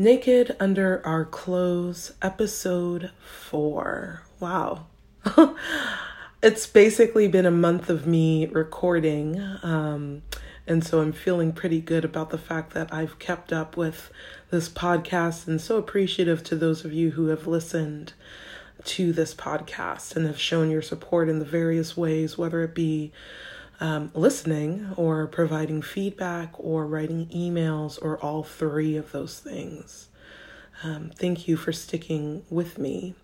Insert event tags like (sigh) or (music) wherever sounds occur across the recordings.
Naked Under Our Clothes, episode four. Wow. (laughs) it's basically been a month of me recording. Um, and so I'm feeling pretty good about the fact that I've kept up with this podcast and so appreciative to those of you who have listened to this podcast and have shown your support in the various ways, whether it be um, listening or providing feedback or writing emails or all three of those things. Um, thank you for sticking with me.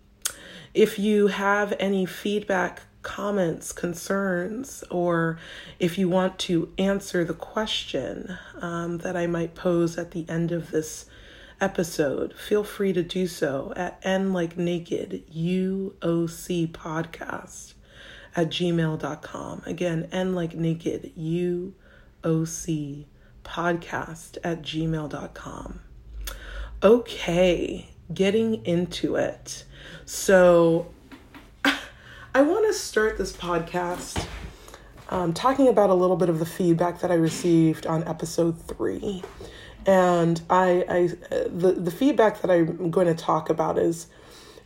If you have any feedback, comments, concerns, or if you want to answer the question um, that I might pose at the end of this episode, feel free to do so at N like naked UOC podcast at gmail.com. Again, N like naked, U O C podcast at gmail.com. Okay, getting into it. So, (laughs) I want to start this podcast um, talking about a little bit of the feedback that I received on episode three. And I, I the, the feedback that I'm going to talk about is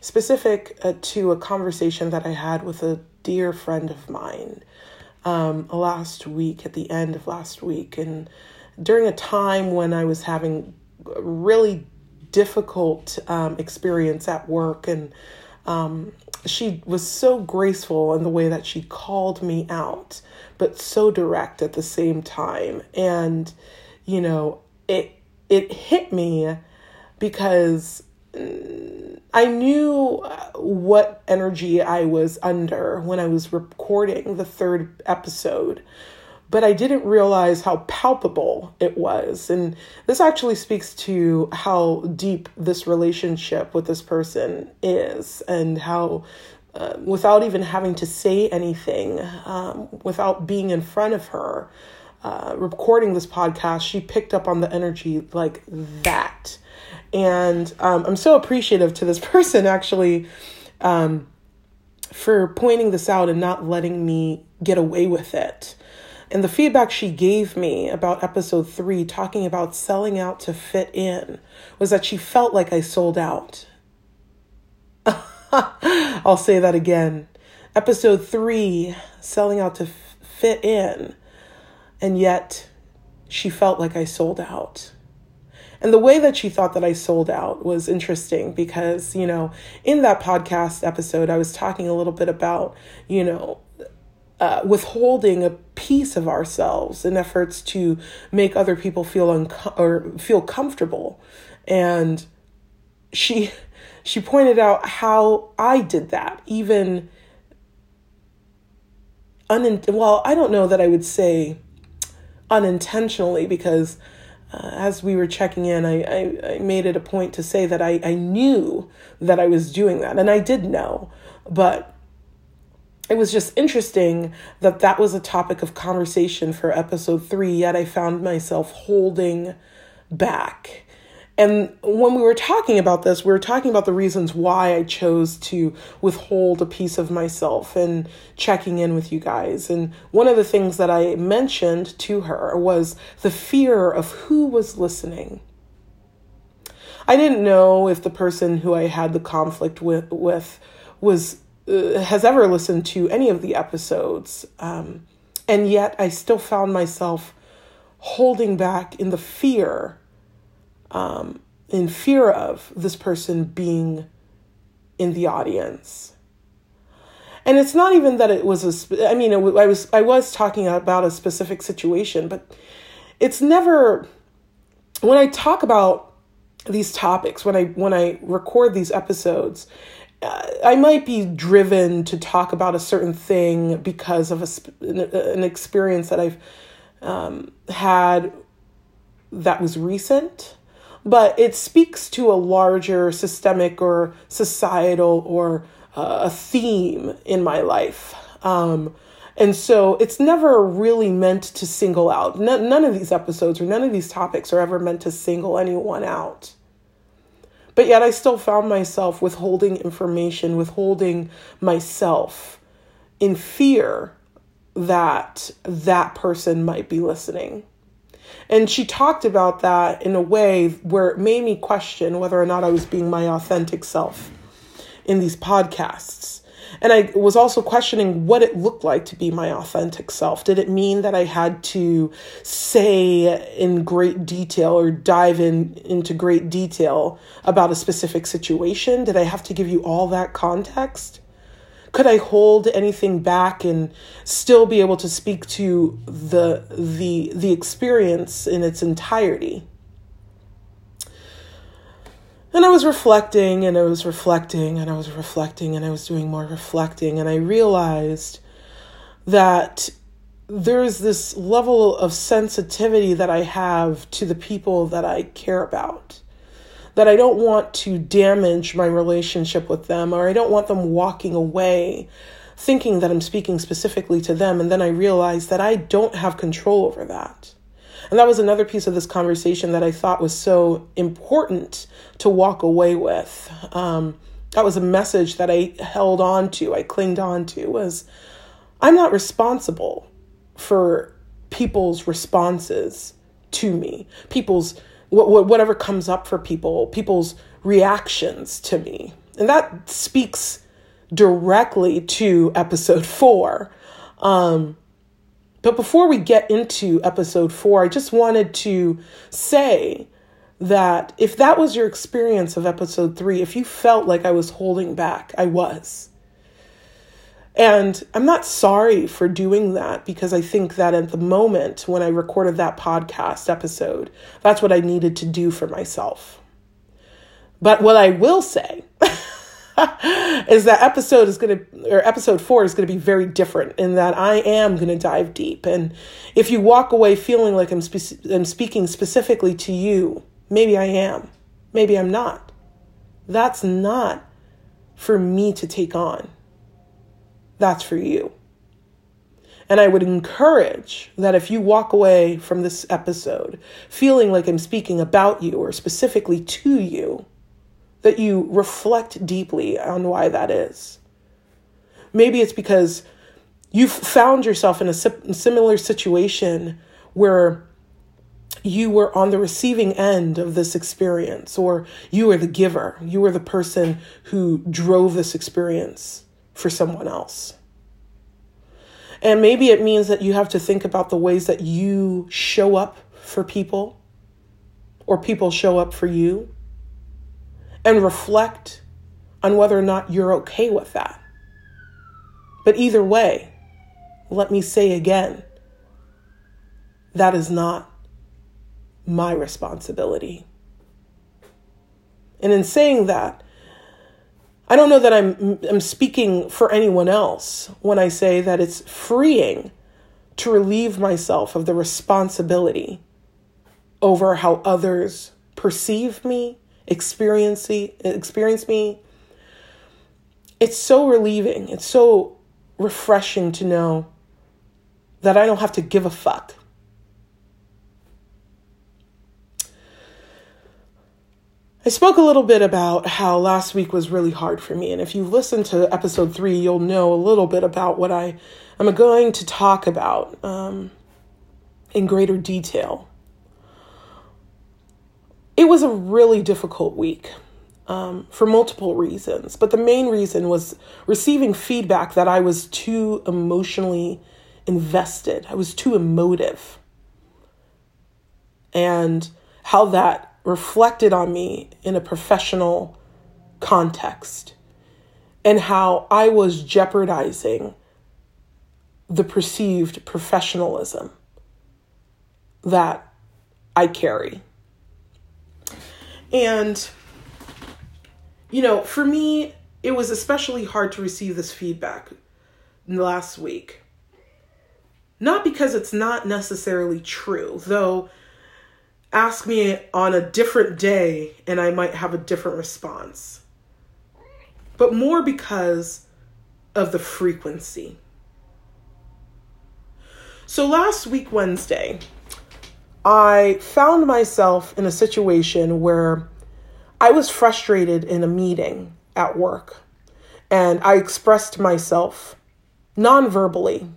specific uh, to a conversation that I had with a dear friend of mine um, last week, at the end of last week, and during a time when I was having really difficult um, experience at work, and um, she was so graceful in the way that she called me out, but so direct at the same time, and you know it it hit me because I knew uh, what energy I was under when I was recording the third episode, but I didn't realize how palpable it was. And this actually speaks to how deep this relationship with this person is and how. Uh, without even having to say anything, um, without being in front of her, uh, recording this podcast, she picked up on the energy like that. And um, I'm so appreciative to this (laughs) person actually um, for pointing this out and not letting me get away with it. And the feedback she gave me about episode three, talking about selling out to fit in, was that she felt like I sold out. (laughs) I'll say that again. Episode three, selling out to fit in. And yet she felt like I sold out. And the way that she thought that I sold out was interesting because, you know, in that podcast episode, I was talking a little bit about, you know, uh, withholding a piece of ourselves in efforts to make other people feel unco- or feel comfortable. And she (laughs) she pointed out how I did that, even unin- well, I don't know that I would say unintentionally because uh, as we were checking in, I, I, I, made it a point to say that I, I knew that I was doing that. And I did know, but it was just interesting that that was a topic of conversation for episode three, yet I found myself holding back and when we were talking about this, we were talking about the reasons why I chose to withhold a piece of myself and checking in with you guys. And one of the things that I mentioned to her was the fear of who was listening. I didn't know if the person who I had the conflict with, with was uh, has ever listened to any of the episodes. Um, and yet I still found myself holding back in the fear um, in fear of this person being in the audience. And it's not even that it was a. I mean, it, I was I was talking about a specific situation, but it's never when I talk about these topics when I when I record these episodes. Uh, I might be driven to talk about a certain thing because of a, an experience that I've um, had that was recent but it speaks to a larger systemic or societal or uh, a theme in my life. Um, and so it's never really meant to single out. N- none of these episodes or none of these topics are ever meant to single anyone out. But yet I still found myself withholding information, withholding myself in fear that that person might be listening. And she talked about that in a way where it made me question whether or not I was being my authentic self in these podcasts. And I was also questioning what it looked like to be my authentic self. Did it mean that I had to say in great detail or dive in into great detail about a specific situation? Did I have to give you all that context? Could I hold anything back and still be able to speak to the the the experience in its entirety? And I was reflecting and I was reflecting and I was reflecting and I was doing more reflecting and I realized that there's this level of sensitivity that I have to the people that I care about. That I don't want to damage my relationship with them or I don't want them walking away thinking that I'm speaking specifically to them. And then I realize that I don't have control over that. And that was another piece of this conversation that I thought was so important to walk away with. Um, that was a message that I held on to, I clinged on to, was I'm not responsible for people's responses to me, people's whatever comes up for people, people's reactions to me. And that speaks directly to episode four. Um, but before we get into episode four, I just wanted to say that if that was your experience of episode three, if you felt like I was holding back, I was. And I'm not sorry for doing that because I think that at the moment when I recorded that podcast episode, that's what I needed to do for myself. But what I will say (laughs) is that episode is going to, or episode four is going to be very different in that I am going to dive deep. And if you walk away feeling like I'm, spe- I'm speaking specifically to you, maybe I am, maybe I'm not. That's not for me to take on. That's for you. And I would encourage that if you walk away from this episode feeling like I'm speaking about you or specifically to you, that you reflect deeply on why that is. Maybe it's because you've found yourself in a similar situation where you were on the receiving end of this experience, or you were the giver, you were the person who drove this experience for someone else. And maybe it means that you have to think about the ways that you show up for people, or people show up for you and reflect on whether or not you're okay with that. But either way, let me say again that is not my responsibility. And in saying that, I don't know that I'm, I'm speaking for anyone else when I say that it's freeing to relieve myself of the responsibility over how others perceive me experience experience me. It's so relieving. It's so refreshing to know that i don't have to give a fuck I spoke a little bit about how last week was really hard for me. And if you've listened to episode three, you'll know a little bit about what I am going to talk about um, in greater detail it was a really difficult week um, for multiple reasons. But the main reason was receiving feedback that I was too emotionally invested, I was too emotive. And how that reflected on me in a professional context, and how I was jeopardizing the perceived professionalism that I carry. And, you know, for me, it was especially hard to receive this feedback last week. Not because it's not necessarily true, though, ask me on a different day and I might have a different response. But more because of the frequency. So last week, Wednesday, I found myself in a situation where I was frustrated in a meeting at work and I expressed myself non verbally,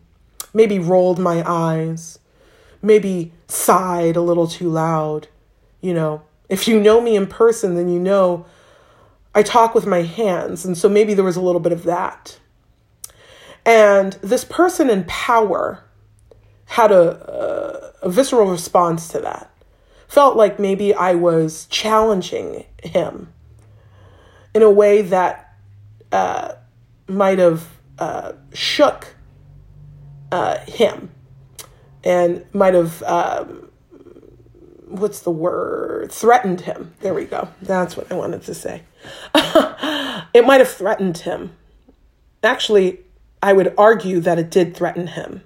maybe rolled my eyes, maybe sighed a little too loud. You know, if you know me in person, then you know I talk with my hands. And so maybe there was a little bit of that. And this person in power had a, a, a visceral response to that. Felt like maybe I was challenging him in a way that uh, might have uh, shook uh, him and might have, um, what's the word, threatened him. There we go. That's what I wanted to say. (laughs) it might have threatened him. Actually, I would argue that it did threaten him.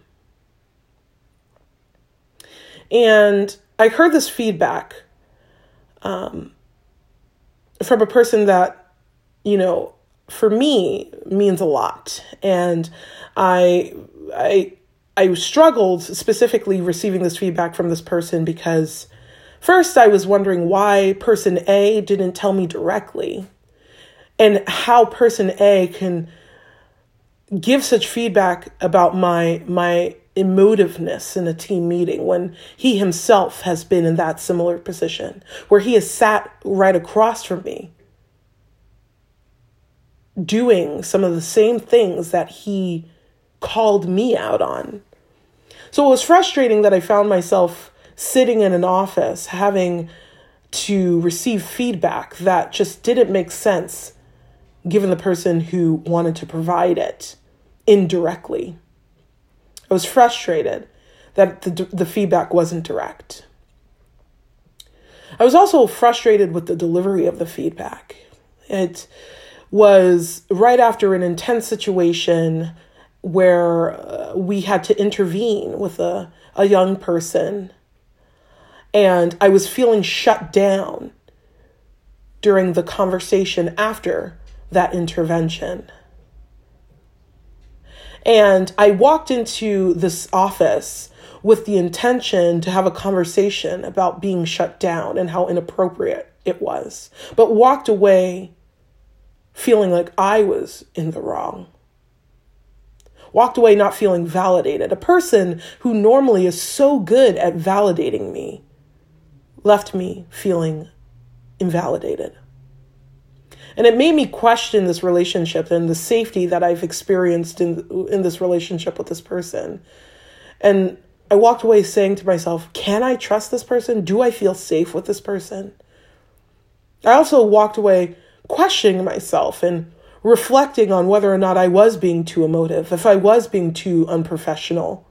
And I heard this feedback um, from a person that, you know, for me means a lot. And I, I, I struggled specifically receiving this feedback from this person because first I was wondering why person A didn't tell me directly and how person A can give such feedback about my my emotiveness in a team meeting when he himself has been in that similar position where he has sat right across from me doing some of the same things that he called me out on. So it was frustrating that I found myself sitting in an office having to receive feedback that just didn't make sense given the person who wanted to provide it indirectly. I was frustrated that the, the feedback wasn't direct. I was also frustrated with the delivery of the feedback. It was right after an intense situation where uh, we had to intervene with a, a young person, and I was feeling shut down during the conversation after that intervention. And I walked into this office with the intention to have a conversation about being shut down and how inappropriate it was, but walked away feeling like I was in the wrong. Walked away not feeling validated. A person who normally is so good at validating me left me feeling invalidated. And it made me question this relationship and the safety that I've experienced in in this relationship with this person. And I walked away saying to myself, can I trust this person? Do I feel safe with this person? I also walked away questioning myself and reflecting on whether or not I was being too emotive, if I was being too unprofessional.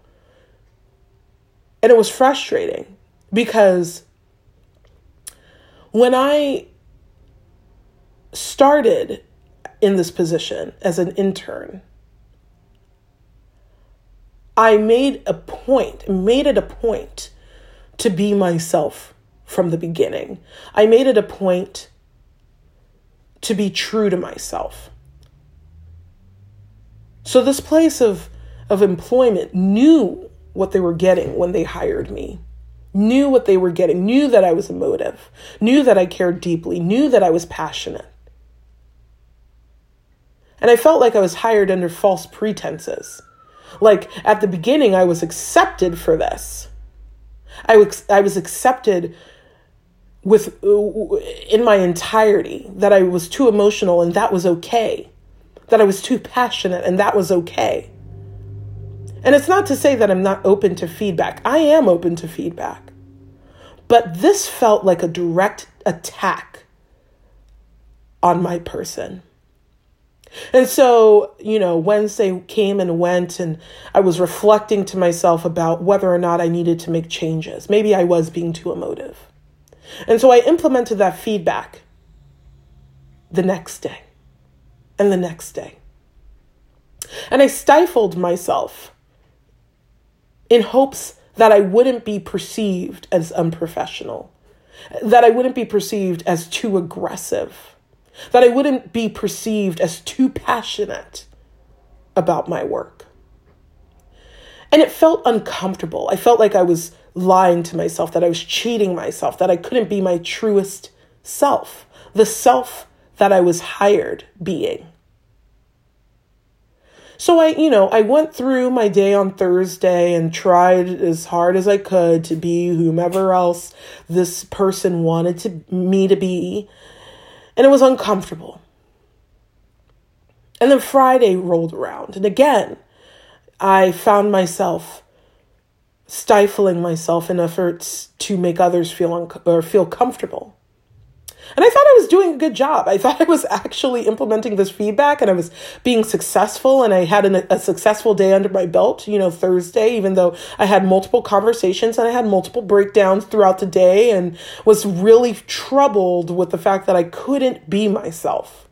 And it was frustrating because when I started in this position as an intern, I made a point, made it a point to be myself from the beginning. I made it a point to be true to myself. So this place of of employment knew what they were getting when they hired me. Knew what they were getting, knew that I was emotive, knew that I cared deeply, knew that I was passionate. And I felt like I was hired under false pretenses. Like at the beginning, I was accepted for this. I was, I was accepted with in my entirety that I was too emotional and that was okay. That I was too passionate and that was okay. And it's not to say that I'm not open to feedback. I am open to feedback. But this felt like a direct attack on my person. And so, you know, Wednesday came and went, and I was reflecting to myself about whether or not I needed to make changes. Maybe I was being too emotive. And so I implemented that feedback the next day and the next day. And I stifled myself in hopes that I wouldn't be perceived as unprofessional, that I wouldn't be perceived as too aggressive that I wouldn't be perceived as too passionate about my work. And it felt uncomfortable. I felt like I was lying to myself, that I was cheating myself, that I couldn't be my truest self, the self that I was hired being. So I, you know, I went through my day on Thursday and tried as hard as I could to be whomever else this person wanted to me to be. And it was uncomfortable. And then Friday rolled around, and again, I found myself stifling myself in efforts to make others feel un- or feel comfortable. And I thought I was doing a good job. I thought (laughs) I was actually implementing this feedback and I was being successful and I had an, a successful day under my belt, you know, Thursday, even though I had multiple conversations and I had multiple breakdowns throughout the day and was really troubled with the fact that I couldn't be myself.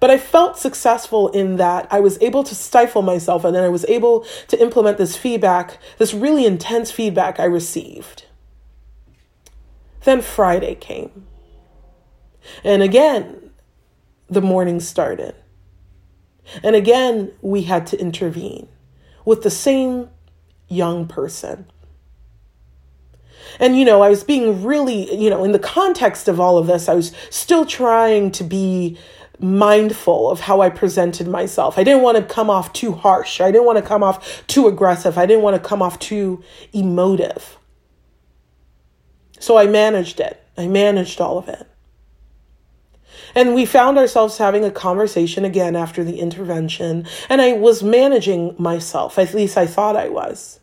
But I felt successful in that I was able to stifle myself and then I was able to implement this feedback, this really intense feedback I received. Then Friday came. And again, the morning started. And again, we had to intervene with the same young person. And, you know, I was being really, you know, in the context of all of this, I was still trying to be mindful of how I presented myself. I didn't want to come off too harsh. I didn't want to come off too aggressive. I didn't want to come off too emotive. So I managed it. I managed all of it. And we found ourselves having a conversation again after the intervention, and I was managing myself. At least I thought I was.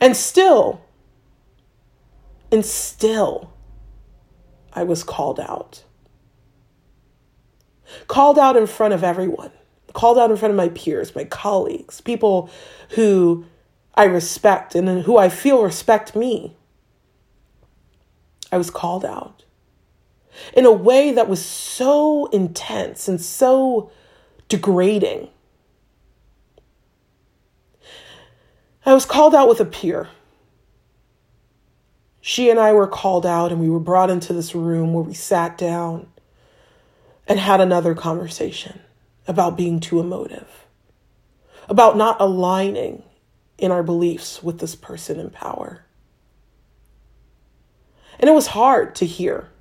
And still, and still, I was called out. Called out in front of everyone, called out in front of my peers, my colleagues, people who I respect and who I feel respect me. I was called out in a way that was so intense and so degrading. I was called out with a peer. She and I were called out, and we were brought into this room where we sat down and had another conversation about being too emotive, about not aligning in our beliefs with this person in power. And it was hard to hear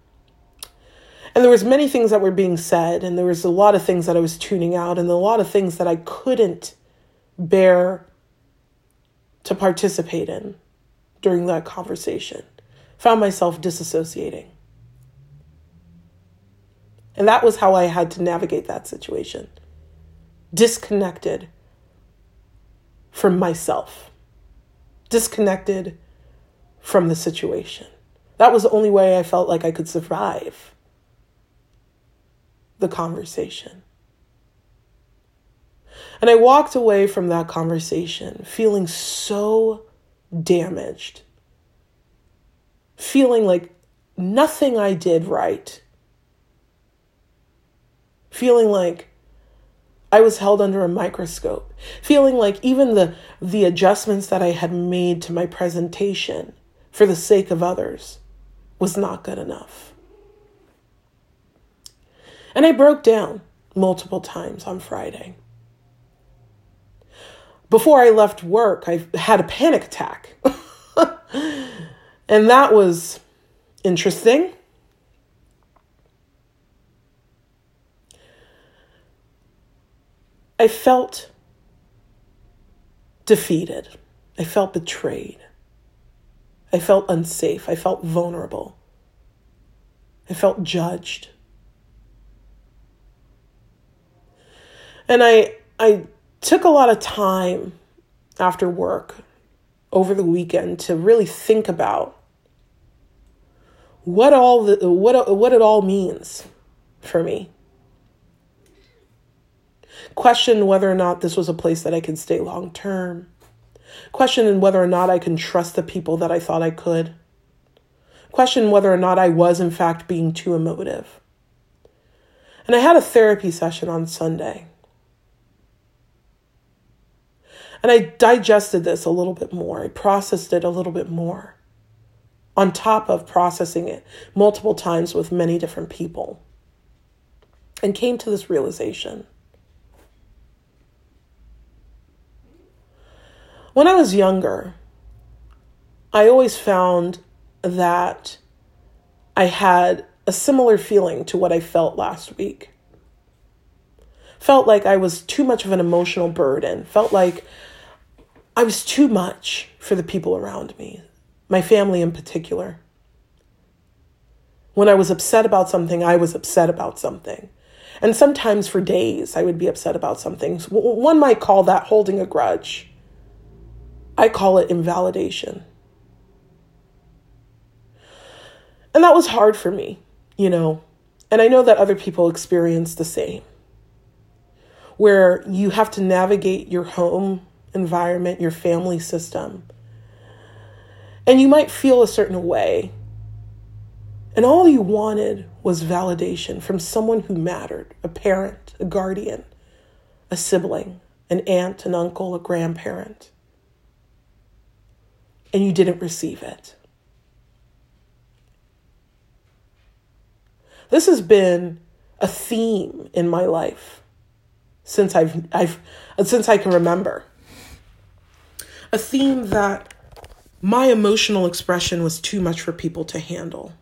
and there was many things that were being said and there was a lot of things that i was tuning out and a lot of things that i couldn't bear to participate in during that conversation. Found myself disassociating. And that was how i had to navigate that situation. Disconnected from myself. Disconnected from the situation. That was the only way i felt like i could survive the conversation. And I walked away from that conversation feeling so damaged, feeling like nothing I did right, feeling like I was held under a microscope, feeling like even the, the adjustments that I had made to my presentation for the sake of others was not good enough. And I broke down multiple times on Friday. Before I left work, I had a panic attack. (laughs) and that was interesting. I felt defeated. I felt betrayed. I felt unsafe. I felt vulnerable. I felt judged. And I I took a lot of time after work over the weekend to really think about what all the what what it all means for me. Question whether or not this was a place that I could stay long term. Question whether or not I can trust the people that I thought I could. Question whether or not I was in fact being too emotive. And I had a therapy session on Sunday. And I digested this a little bit more. I processed it a little bit more on top of processing it multiple times with many different people and came to this realization. When I was younger, I always found that I had a similar feeling to what I felt last week. felt like I was too much of an emotional burden, felt like I was too much for the people around me, my family in particular. When I was upset about something, I was upset about something. And sometimes for days, I would be upset about something. One might call that holding a grudge. I call it invalidation. And that was hard for me, you know. And I know that other people experience the same, where you have to navigate your home environment, your family system. And you might feel a certain way and all you wanted was validation from someone who mattered a parent, a guardian, a sibling, an aunt, an uncle, a grandparent. And you didn't receive it. This has been a theme in my life since I've, I've since I can remember. A theme that my emotional expression was too much for people to handle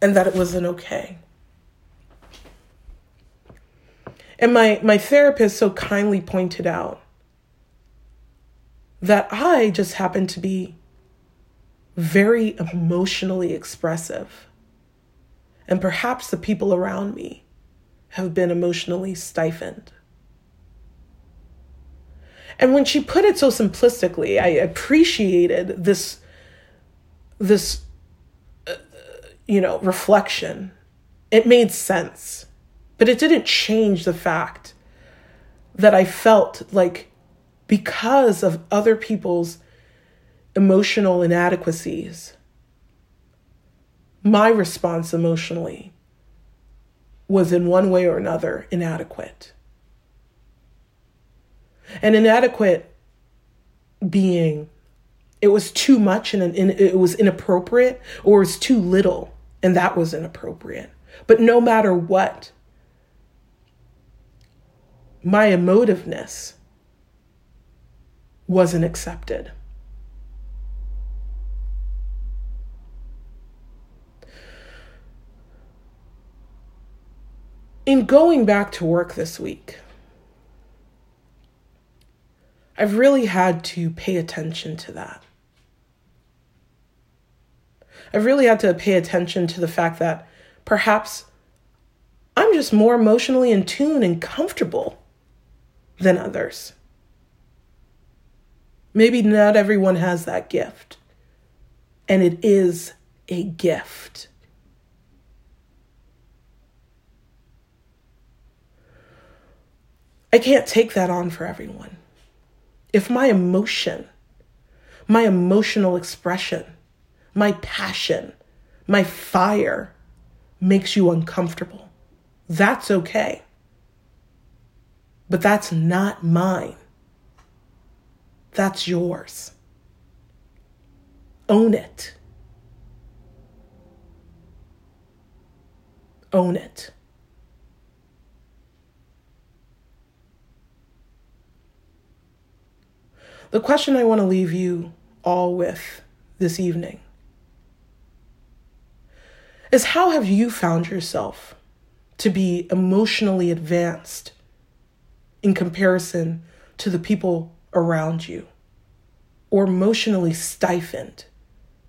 and that it wasn't okay. And my, my therapist so kindly pointed out that I just happened to be very emotionally expressive. And perhaps the people around me have been emotionally stifled. And when she put it so simplistically, I appreciated this, this uh, you know, reflection. It made sense. But it didn't change the fact that I felt like because of other people's emotional inadequacies, my response emotionally was in one way or another inadequate. And inadequate being it was too much and it was inappropriate or it was too little and that was inappropriate. But no matter what, my emotiveness wasn't accepted. In going back to work this week, I've really had to pay attention to that. I've really had to pay attention to the fact that perhaps I'm just more emotionally in tune and comfortable than others. Maybe not everyone has that gift, and it is a gift. I can't take that on for everyone. If my emotion, my emotional expression, my passion, my fire makes you uncomfortable. That's okay. But that's not mine. That's yours. Own it. Own it. The question I want to leave you all with this evening is how have you found yourself to be emotionally advanced in comparison to the people around you, or emotionally stifled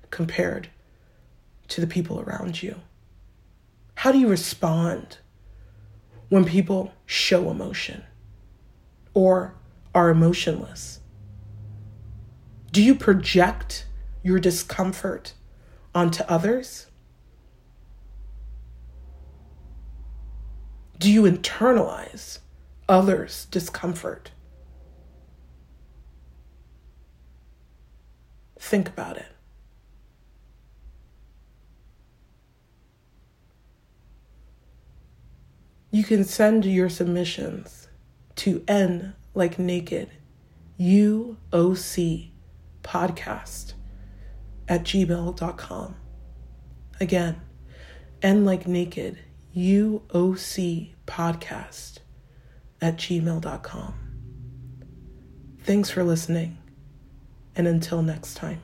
compared to the people around you? How do you respond when people show emotion or are emotionless? Do you project your discomfort onto others? Do you internalize others' discomfort? Think about it. You can send your submissions to N like naked, UOC podcast at gmail.com. Again, N like naked, UOC podcast at gmail.com. Thanks for listening, and until next time.